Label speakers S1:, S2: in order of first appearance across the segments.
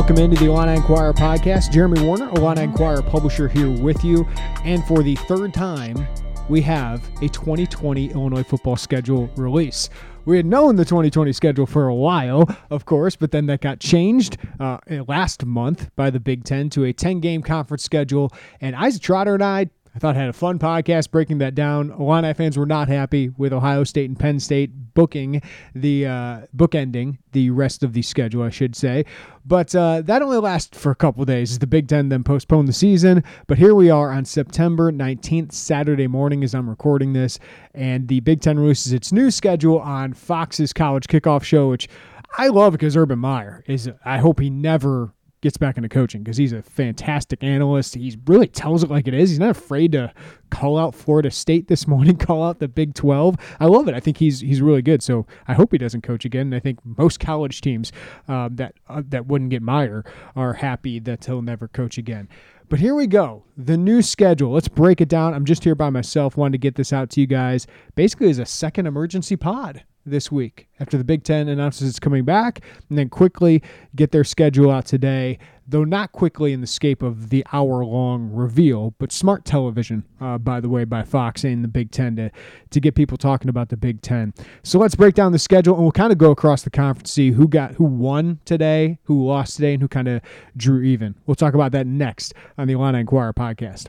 S1: Welcome into the Illini Inquirer podcast. Jeremy Warner, Illini Inquirer publisher, here with you. And for the third time, we have a 2020 Illinois football schedule release. We had known the 2020 schedule for a while, of course, but then that got changed uh, last month by the Big Ten to a 10 game conference schedule. And Isaac Trotter and I I thought I had a fun podcast breaking that down. Illini fans were not happy with Ohio State and Penn State booking the uh, bookending the rest of the schedule, I should say. But uh, that only lasted for a couple days the Big Ten then postponed the season. But here we are on September 19th, Saturday morning, as I'm recording this, and the Big Ten releases its new schedule on Fox's College Kickoff Show, which I love because Urban Meyer is. I hope he never gets back into coaching because he's a fantastic analyst. He really tells it like it is. He's not afraid to call out Florida State this morning, call out the Big 12. I love it. I think he's he's really good. So I hope he doesn't coach again. I think most college teams uh, that uh, that wouldn't get Meyer are happy that he'll never coach again. But here we go. The new schedule. Let's break it down. I'm just here by myself. Wanted to get this out to you guys. Basically, as a second emergency pod this week after the Big Ten announces it's coming back, and then quickly get their schedule out today, though not quickly in the scape of the hour long reveal, but smart television, uh, by the way, by Fox and the Big Ten to, to get people talking about the Big Ten. So let's break down the schedule and we'll kind of go across the conference, see who got who won today, who lost today, and who kind of drew even. We'll talk about that next on the Illini Inquirer podcast.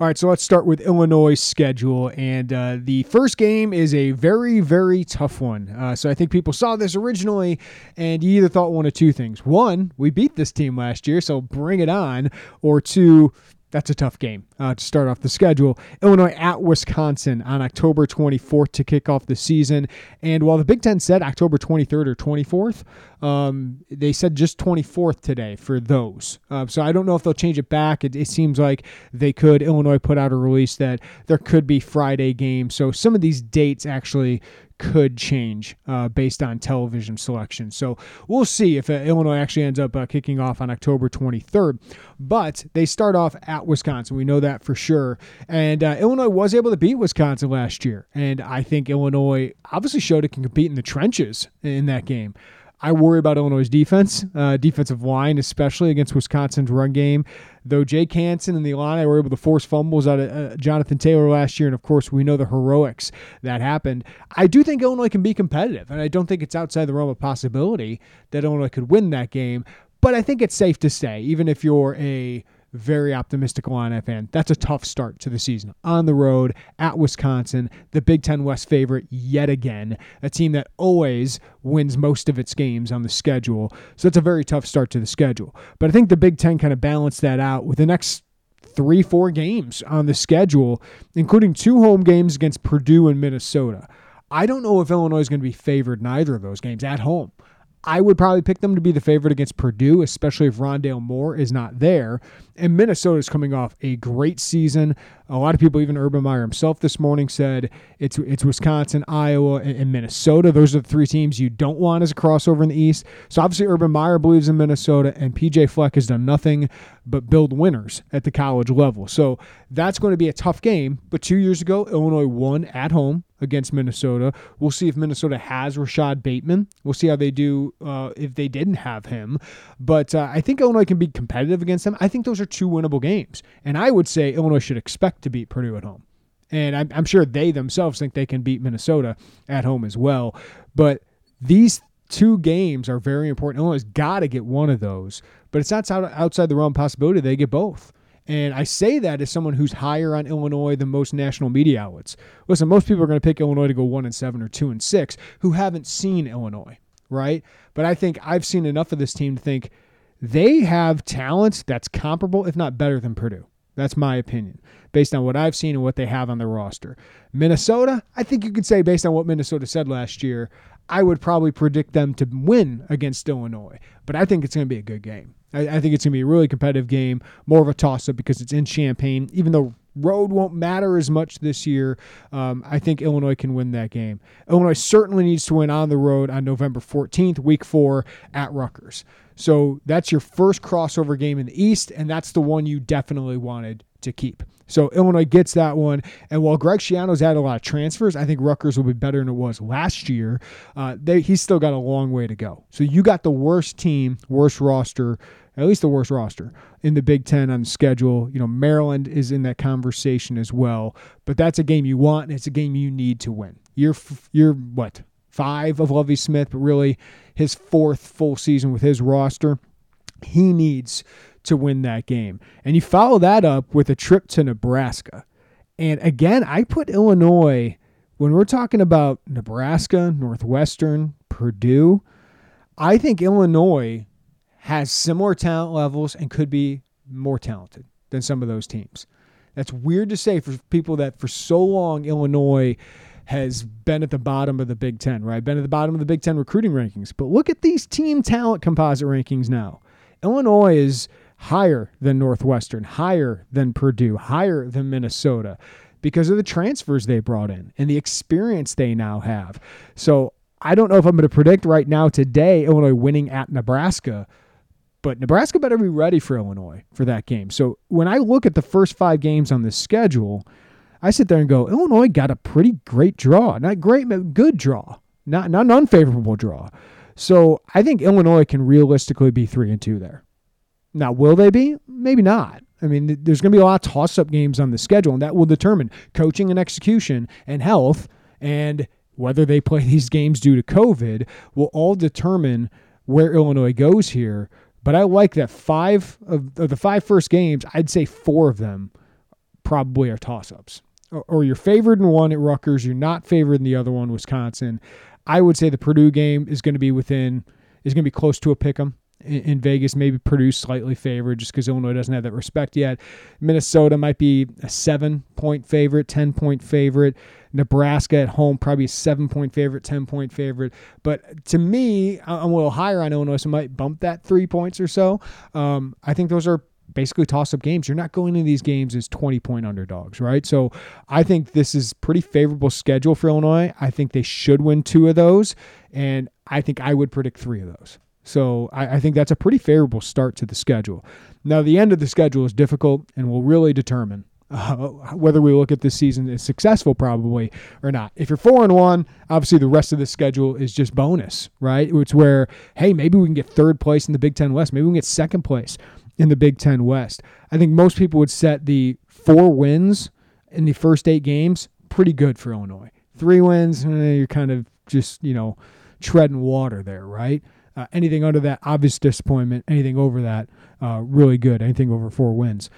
S1: All right, so let's start with Illinois' schedule. And uh, the first game is a very, very tough one. Uh, so I think people saw this originally, and you either thought one of two things. One, we beat this team last year, so bring it on. Or two, that's a tough game uh, to start off the schedule. Illinois at Wisconsin on October 24th to kick off the season. And while the Big Ten said October 23rd or 24th, um, they said just 24th today for those. Uh, so I don't know if they'll change it back. It, it, seems like they could. Illinois put out a release that there could be Friday games. So some of these dates actually could change uh, based on television selection. So we'll see if uh, Illinois actually ends up uh, kicking off on October 23rd. But they start off at Wisconsin. We know that for sure. And uh, Illinois was able to beat Wisconsin last year. And I think Illinois obviously showed it can compete in the trenches in that game. I worry about Illinois' defense, uh, defensive line, especially against Wisconsin's run game. Though Jake Hansen and the Illini were able to force fumbles out of uh, Jonathan Taylor last year, and of course we know the heroics that happened. I do think Illinois can be competitive, and I don't think it's outside the realm of possibility that Illinois could win that game. But I think it's safe to say, even if you're a very optimistic Illini fan. That's a tough start to the season. On the road at Wisconsin, the Big Ten West favorite yet again, a team that always wins most of its games on the schedule. So it's a very tough start to the schedule. But I think the Big Ten kind of balanced that out with the next three, four games on the schedule, including two home games against Purdue and Minnesota. I don't know if Illinois is going to be favored in either of those games at home. I would probably pick them to be the favorite against Purdue, especially if Rondale Moore is not there. And Minnesota is coming off a great season. A lot of people, even Urban Meyer himself this morning, said it's it's Wisconsin, Iowa, and Minnesota. Those are the three teams you don't want as a crossover in the East. So obviously, Urban Meyer believes in Minnesota, and PJ Fleck has done nothing but build winners at the college level. So that's going to be a tough game. But two years ago, Illinois won at home against Minnesota. We'll see if Minnesota has Rashod Bateman. We'll see how they do uh, if they didn't have him. But uh, I think Illinois can be competitive against them. I think those are two winnable games. And I would say Illinois should expect to beat Purdue at home. And I'm, I'm sure they themselves think they can beat Minnesota at home as well. But these two games are very important. Illinois has got to get one of those, but it's not outside the realm of possibility they get both. And I say that as someone who's higher on Illinois than most national media outlets. Listen, most people are going to pick Illinois to go one and seven or two and six who haven't seen Illinois, right? But I think I've seen enough of this team to think they have talent that's comparable, if not better, than Purdue. That's my opinion, based on what I've seen and what they have on their roster. Minnesota, I think you could say, based on what Minnesota said last year, I would probably predict them to win against Illinois. But I think it's going to be a good game. I, I think it's going to be a really competitive game, more of a toss up because it's in Champaign. Even though road won't matter as much this year, um, I think Illinois can win that game. Illinois certainly needs to win on the road on November 14th, week four at Rutgers. So that's your first crossover game in the East, and that's the one you definitely wanted to keep. So Illinois gets that one. And while Greg Schiano's had a lot of transfers, I think Rutgers will be better than it was last year. Uh, they, he's still got a long way to go. So you got the worst team, worst roster, at least the worst roster in the Big Ten on schedule. You know, Maryland is in that conversation as well. But that's a game you want, and it's a game you need to win. You're you're what five of Lovie Smith, but really his fourth full season with his roster. He needs to win that game. And you follow that up with a trip to Nebraska. And again, I put Illinois, when we're talking about Nebraska, Northwestern, Purdue, I think Illinois has similar talent levels and could be more talented than some of those teams. That's weird to say for people that for so long Illinois has been at the bottom of the Big Ten, right? Been at the bottom of the Big Ten recruiting rankings. But look at these team talent composite rankings now. Illinois is higher than Northwestern, higher than Purdue, higher than Minnesota because of the transfers they brought in and the experience they now have. So I don't know if I'm going to predict right now today Illinois winning at Nebraska, but Nebraska better be ready for Illinois for that game. So when I look at the first five games on the schedule, I sit there and go, Illinois got a pretty great draw. Not great, but good draw. Not, not an unfavorable draw. So I think Illinois can realistically be three and two there. Now, will they be? Maybe not. I mean, there's going to be a lot of toss up games on the schedule, and that will determine coaching and execution and health and whether they play these games due to COVID will all determine where Illinois goes here. But I like that five of, of the five first games, I'd say four of them probably are toss ups. Or, or you're favored in one at Rutgers, you're not favored in the other one, Wisconsin. I would say the Purdue game is going to be within, is going to be close to a pick 'em in Vegas, maybe Purdue slightly favored just because Illinois doesn't have that respect yet. Minnesota might be a seven point favorite, 10 point favorite. Nebraska at home, probably seven point favorite, 10 point favorite. But to me, I'm a little higher on Illinois, so I might bump that three points or so. Um, I think those are basically toss up games. You're not going into these games as 20 point underdogs, right? So I think this is pretty favorable schedule for Illinois. I think they should win two of those, and I think I would predict three of those. So I, I, think that's a pretty favorable start to the schedule. Now, the end of the schedule is difficult and will really determine uh, whether we look at this season as successful, probably or not. If you're four and one, obviously the rest of the schedule is just bonus, right? It's where hey, maybe we can get third place in the Big Ten West, maybe we can get second place in the Big Ten West. I think most people would set the four wins in the first eight games pretty good for Illinois. Three wins, eh, you're kind of just you know treading water there, right? Uh, anything under that, obvious disappointment. Anything over that, uh, really good. Anything over four wins.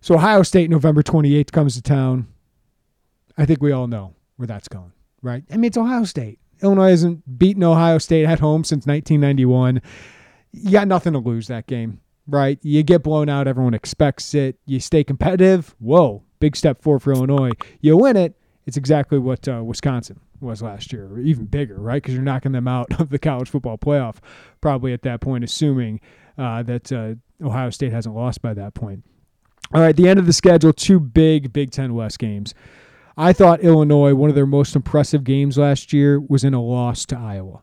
S1: So Ohio State, November 28th, comes to town. I think we all know where that's going, right? I mean, it's Ohio State. Illinois hasn't beaten Ohio State at home since 1991. You got nothing to lose that game, right? You get blown out. Everyone expects it. You stay competitive. Whoa, big step forward for Illinois. You win it. It's exactly what uh, Wisconsin was last year, or even bigger, right? Because you're knocking them out of the college football playoff, probably at that point, assuming uh, that uh, Ohio State hasn't lost by that point. All right, the end of the schedule, two big Big Ten West games. I thought Illinois, one of their most impressive games last year, was in a loss to Iowa.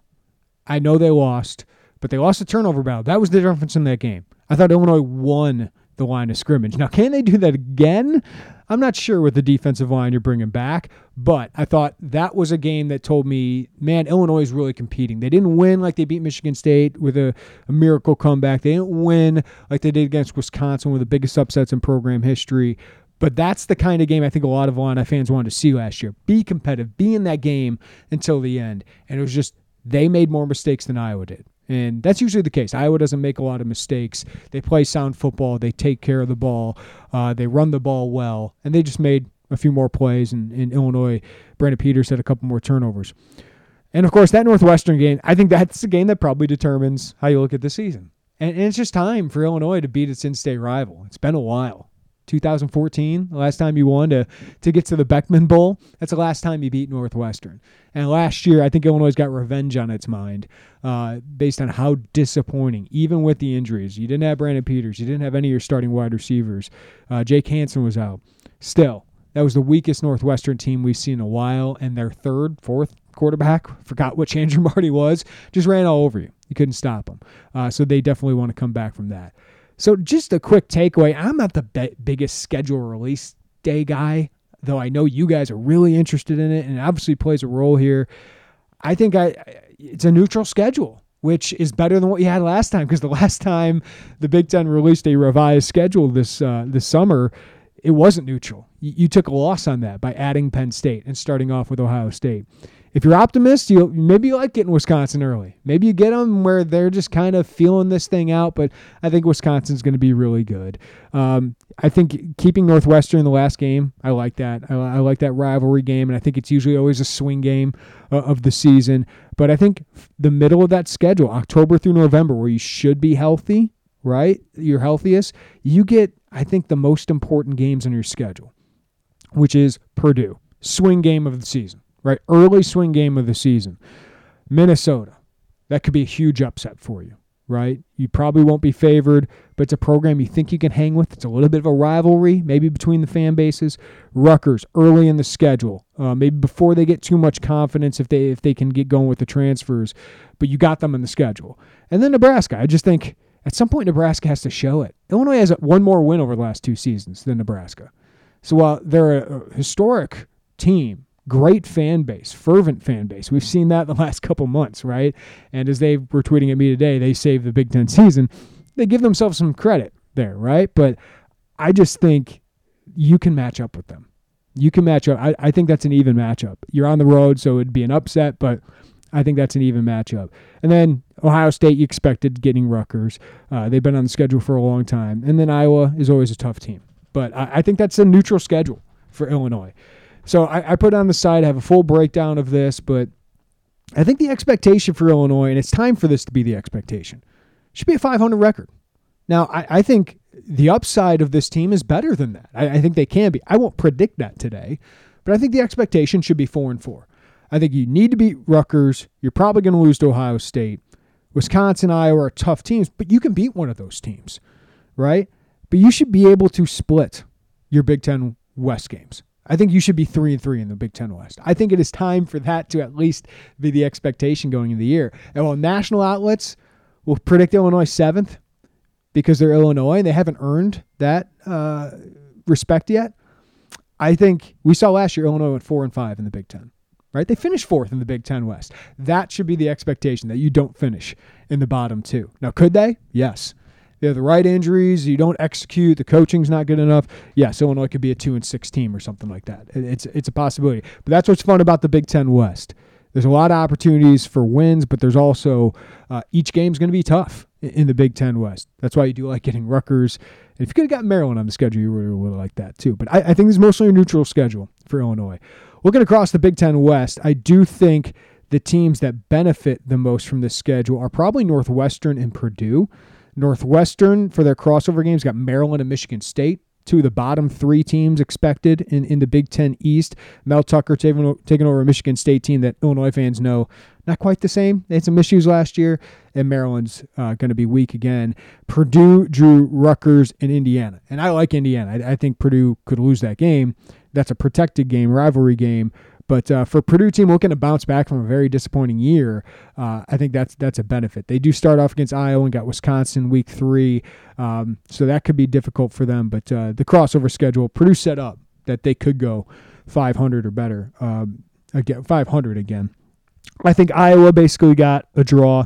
S1: I know they lost, but they lost a turnover battle. That was the difference in that game. I thought Illinois won the line of scrimmage. Now, can they do that again? I'm not sure with the defensive line you're bringing back, but I thought that was a game that told me, man, Illinois is really competing. They didn't win like they beat Michigan State with a, a miracle comeback. They didn't win like they did against Wisconsin, of the biggest upsets in program history. But that's the kind of game I think a lot of Illini fans wanted to see last year. Be competitive, be in that game until the end. And it was just they made more mistakes than Iowa did. And that's usually the case. Iowa doesn't make a lot of mistakes. They play sound football. They take care of the ball. Uh, they run the ball well. And they just made a few more plays. And in Illinois, Brandon Peters had a couple more turnovers. And of course, that Northwestern game, I think that's the game that probably determines how you look at the season. And, and it's just time for Illinois to beat its in state rival. It's been a while. 2014, the last time you won to to get to the Beckman Bowl. That's the last time you beat Northwestern. And last year, I think Illinois got revenge on its mind, uh, based on how disappointing, even with the injuries. You didn't have Brandon Peters, you didn't have any of your starting wide receivers. Uh, Jake Hansen was out. Still, that was the weakest Northwestern team we've seen in a while, and their third, fourth quarterback, forgot which Andrew Marty was, just ran all over you. You couldn't stop them. Uh, so they definitely want to come back from that. So, just a quick takeaway I'm not the be- biggest schedule release day guy, though I know you guys are really interested in it and it obviously plays a role here. I think I it's a neutral schedule, which is better than what you had last time because the last time the Big Ten released a revised schedule this uh, this summer, it wasn't neutral. You, you took a loss on that by adding Penn State and starting off with Ohio State if you're optimist, you maybe you like getting Wisconsin early. Maybe you get them where they're just kind of feeling this thing out. But I think Wisconsin's going to be really good. Um, I think keeping Northwestern in the last game, I like that. I, I, like that rivalry game, and I think it's usually always a swing game uh, of the season. But I think the middle of that schedule, October through November, where you should be healthy, right? You're healthiest. You get, I think, the most important games on your schedule, which is Purdue, swing game of the season right? Early swing game of the season. Minnesota, that could be a huge upset for you, right? You probably won't be favored, but it's a program you think you can hang with. It's a little bit of a rivalry, maybe between the fan bases. Rutgers, early in the schedule, uh, maybe before they get too much confidence if they if they can get going with the transfers, but you got them in the schedule. And then Nebraska, I just think at some point Nebraska has to show it. Illinois has one more win over the last two seasons than Nebraska. So while they're a historic team, great fan base, fervent fan base. We've seen that the last couple months, right? And as they were tweeting at me today, they saved the Big Ten season. They give themselves some credit there, right? But I just think you can match up with them. You can match up. I, I think that's an even matchup. You're on the road, so it'd be an upset, but I think that's an even matchup. And then Ohio State, you expected getting Rutgers. Uh, they've been on the schedule for a long time. And then Iowa is always a tough team. But I, I think that's a neutral schedule for Illinois. So I, I put on the side, I have a full breakdown of this, but I think the expectation for Illinois, and it's time for this to be the expectation, should be a 500 record. Now, I, I think the upside of this team is better than that. I, I, think they can be. I won't predict that today, but I think the expectation should be four and four. I think you need to beat Rutgers. You're probably going to lose to Ohio State. Wisconsin, Iowa are tough teams, but you can beat one of those teams, right? But you should be able to split your Big Ten West games. I think you should be three and three in the Big Ten West. I think it is time for that to at least be the expectation going into the year. And while national outlets will predict Illinois seventh because they're Illinois and they haven't earned that uh, respect yet, I think we saw last year Illinois went four and five in the Big Ten. Right? They finished fourth in the Big Ten West. That should be the expectation that you don't finish in the bottom two. Now, could they? Yes they have the right injuries, you don't execute, the coaching's not good enough. Yes, Illinois could be a two and six team or something like that. It's it's a possibility. But that's what's fun about the Big Ten West. There's a lot of opportunities for wins, but there's also uh, each game's going to be tough in the Big Ten West. That's why you do like getting Rutgers. If you could have got Maryland on the schedule, you would have liked that too. But I, I think it's mostly a neutral schedule for Illinois. Looking across the Big Ten West, I do think the teams that benefit the most from this schedule are probably Northwestern and Purdue. Northwestern, for their crossover games, got Maryland and Michigan State two of the bottom three teams expected in, in the Big Ten East. Mel Tucker taking, taking over a Michigan State team that Illinois fans know not quite the same. They had some issues last year, and Maryland's uh, going to be weak again. Purdue drew Rutgers and Indiana, and I like Indiana. I, I think Purdue could lose that game. That's a protected game, rivalry game. But uh, for Purdue team looking to bounce back from a very disappointing year, uh, I think that's that's a benefit. They do start off against Iowa and got Wisconsin week three, um, so that could be difficult for them. But uh, the crossover schedule, Purdue set up that they could go 500 or better um, again, 500 again. I think Iowa basically got a draw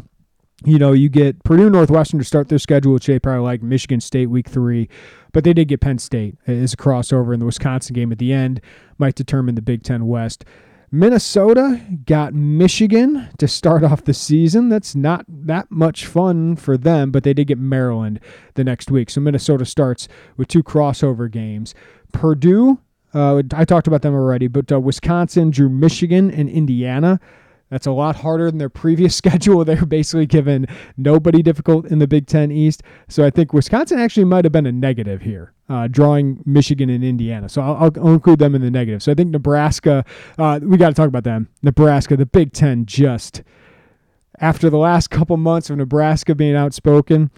S1: you know, you get Purdue Northwestern to start their schedule, which they probably like Michigan State week three, but they did get Penn State as a crossover, in the Wisconsin game at the end might determine the Big Ten West. Minnesota got Michigan to start off the season. That's not that much fun for them, but they did get Maryland the next week. So Minnesota starts with two crossover games. Purdue, uh, I talked about them already, but uh, Wisconsin drew Michigan and Indiana. That's a lot harder than their previous schedule. They're basically given nobody difficult in the Big Ten East. So I think Wisconsin actually might have been a negative here, uh, drawing Michigan and Indiana. So I'll, I'll, include them in the negative. So I think Nebraska, uh, we got to talk about them. Nebraska, the Big Ten just, after the last couple months of Nebraska being outspoken,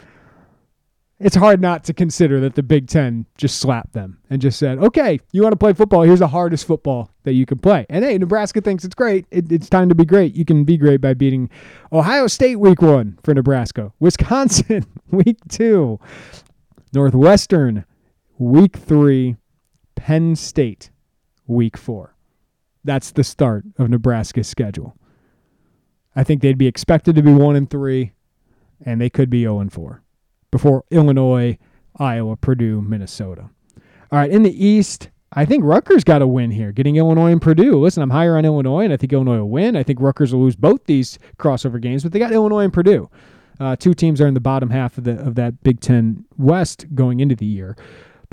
S1: it's hard not to consider that the Big Ten just slapped them and just said, okay, you want to play football? Here's the hardest football that you can play. And hey, Nebraska thinks it's great. It, it's time to be great. You can be great by beating Ohio State week one for Nebraska, Wisconsin week two, Northwestern week three, Penn State week four. That's the start of Nebraska's schedule. I think they'd be expected to be one and three, and they could be 0 and four before Illinois, Iowa, Purdue, Minnesota. All right, in the East, I think Rutgers got a win here, getting Illinois and Purdue. Listen, I'm higher on Illinois, and I think Illinois will win. I think Rutgers will lose both these crossover games, but they got Illinois and Purdue. Uh, two teams are in the bottom half of the of that Big Ten West going into the year.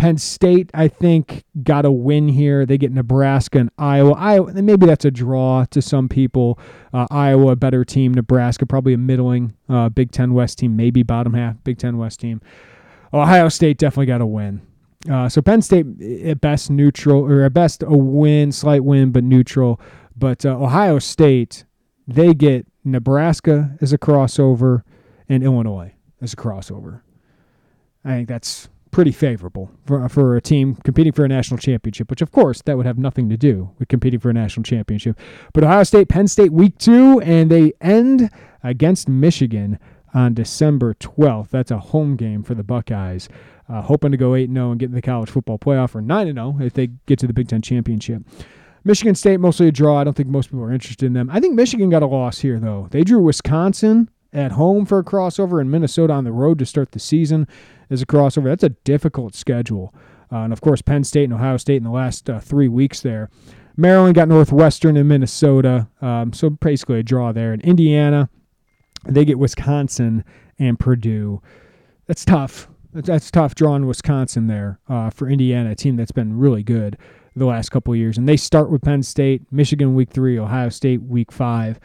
S1: Penn State, I think, got a win here. They get Nebraska and Iowa. Iowa, maybe that's a draw to some people. Uh, Iowa, a better team. Nebraska, probably a middling uh, Big Ten West team, maybe bottom half Big Ten West team. Ohio State definitely got a win. Uh, so Penn State at best neutral, or at best a win, slight win, but neutral. But uh, Ohio State, they get Nebraska as a crossover and Illinois as a crossover. I think that's pretty favorable for, for a team competing for a national championship, which of course that would have nothing to do with competing for a national championship. But Ohio State, Penn State week two, and they end against Michigan on December 12th. That's a home game for the Buckeyes. Uh, hoping to go 8 0 and get in the college football playoff or 9 0 if they get to the Big Ten championship. Michigan State, mostly a draw. I don't think most people are interested in them. I think Michigan got a loss here, though. They drew Wisconsin at home for a crossover and Minnesota on the road to start the season as a crossover. That's a difficult schedule. Uh, and of course, Penn State and Ohio State in the last uh, three weeks there. Maryland got Northwestern and Minnesota, um, so basically a draw there. And Indiana, they get Wisconsin and Purdue. That's tough. That's tough drawing Wisconsin there uh, for Indiana, a team that's been really good the last couple years. And they start with Penn State, Michigan week three, Ohio State week five.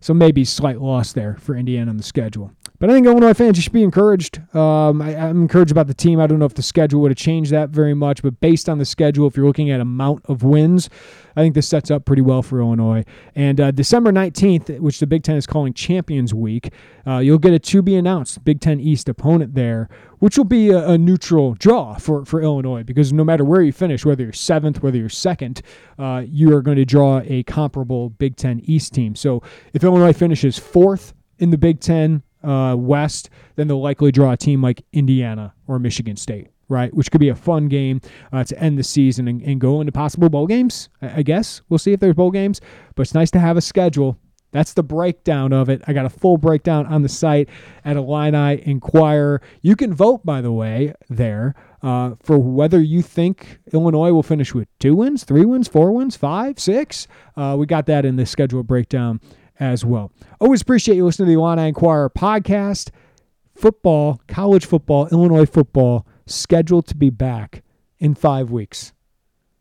S1: So maybe slight loss there for Indiana on the schedule. But I think Illinois fans, you should be encouraged. Um, I, am encouraged about the team. I don't know if the schedule would have changed that very much, but based on the schedule, if you're looking at amount of wins, I think this sets up pretty well for Illinois. And uh, December 19th, which the Big Ten is calling Champions Week, uh, you'll get a to be announced Big Ten East opponent there, which will be a, a, neutral draw for, for Illinois because no matter where you finish, whether you're seventh, whether you're second, uh, you are going to draw a comparable Big Ten East team. So if Illinois finishes fourth in the Big Ten, uh, West, then they'll likely draw a team like Indiana or Michigan State, right? Which could be a fun game uh, to end the season and, and, go into possible bowl games. I, guess we'll see if there's bowl games, but it's nice to have a schedule That's the breakdown of it. I got a full breakdown on the site at Illini Inquirer. You can vote, by the way, there uh, for whether you think Illinois will finish with two wins, three wins, four wins, five, six. Uh, we got that in the schedule breakdown as well. Always appreciate you listening to the Illini Inquirer podcast. Football, college football, Illinois football, scheduled to be back in five weeks.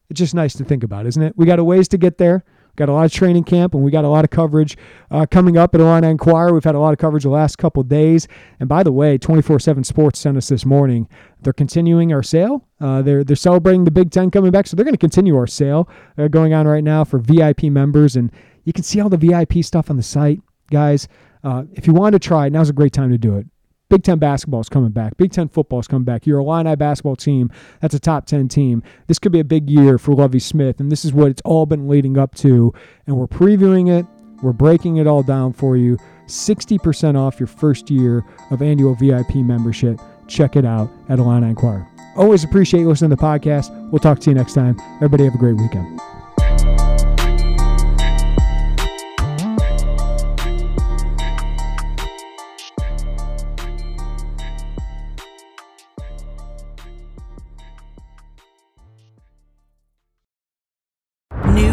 S1: It's just nice to think about, isn't it? We got a ways to get there. Got a lot of training camp, and we got a lot of coverage uh, coming up at Illini Inquirer. We've had a lot of coverage the last couple days. And by the way, 24/7 Sports sent us this morning. They're continuing our sale. Uh, they're they're celebrating the Big Ten coming back, so they're going to continue our sale uh, going on right now for VIP members. And you can see all the VIP stuff on the site, guys. Uh, if you want to try, now's a great time to do it. Big Ten basketball is coming back. Big Ten football is coming back. Your Illini basketball team, that's a top 10 team. This could be a big year for Lovie Smith, and this is what it's all been leading up to. And we're previewing it, we're breaking it all down for you. 60% off your first year of annual VIP membership. Check it out at Illini Inquirer. Always appreciate you listening to the podcast. We'll talk to you next time. Everybody have a great weekend.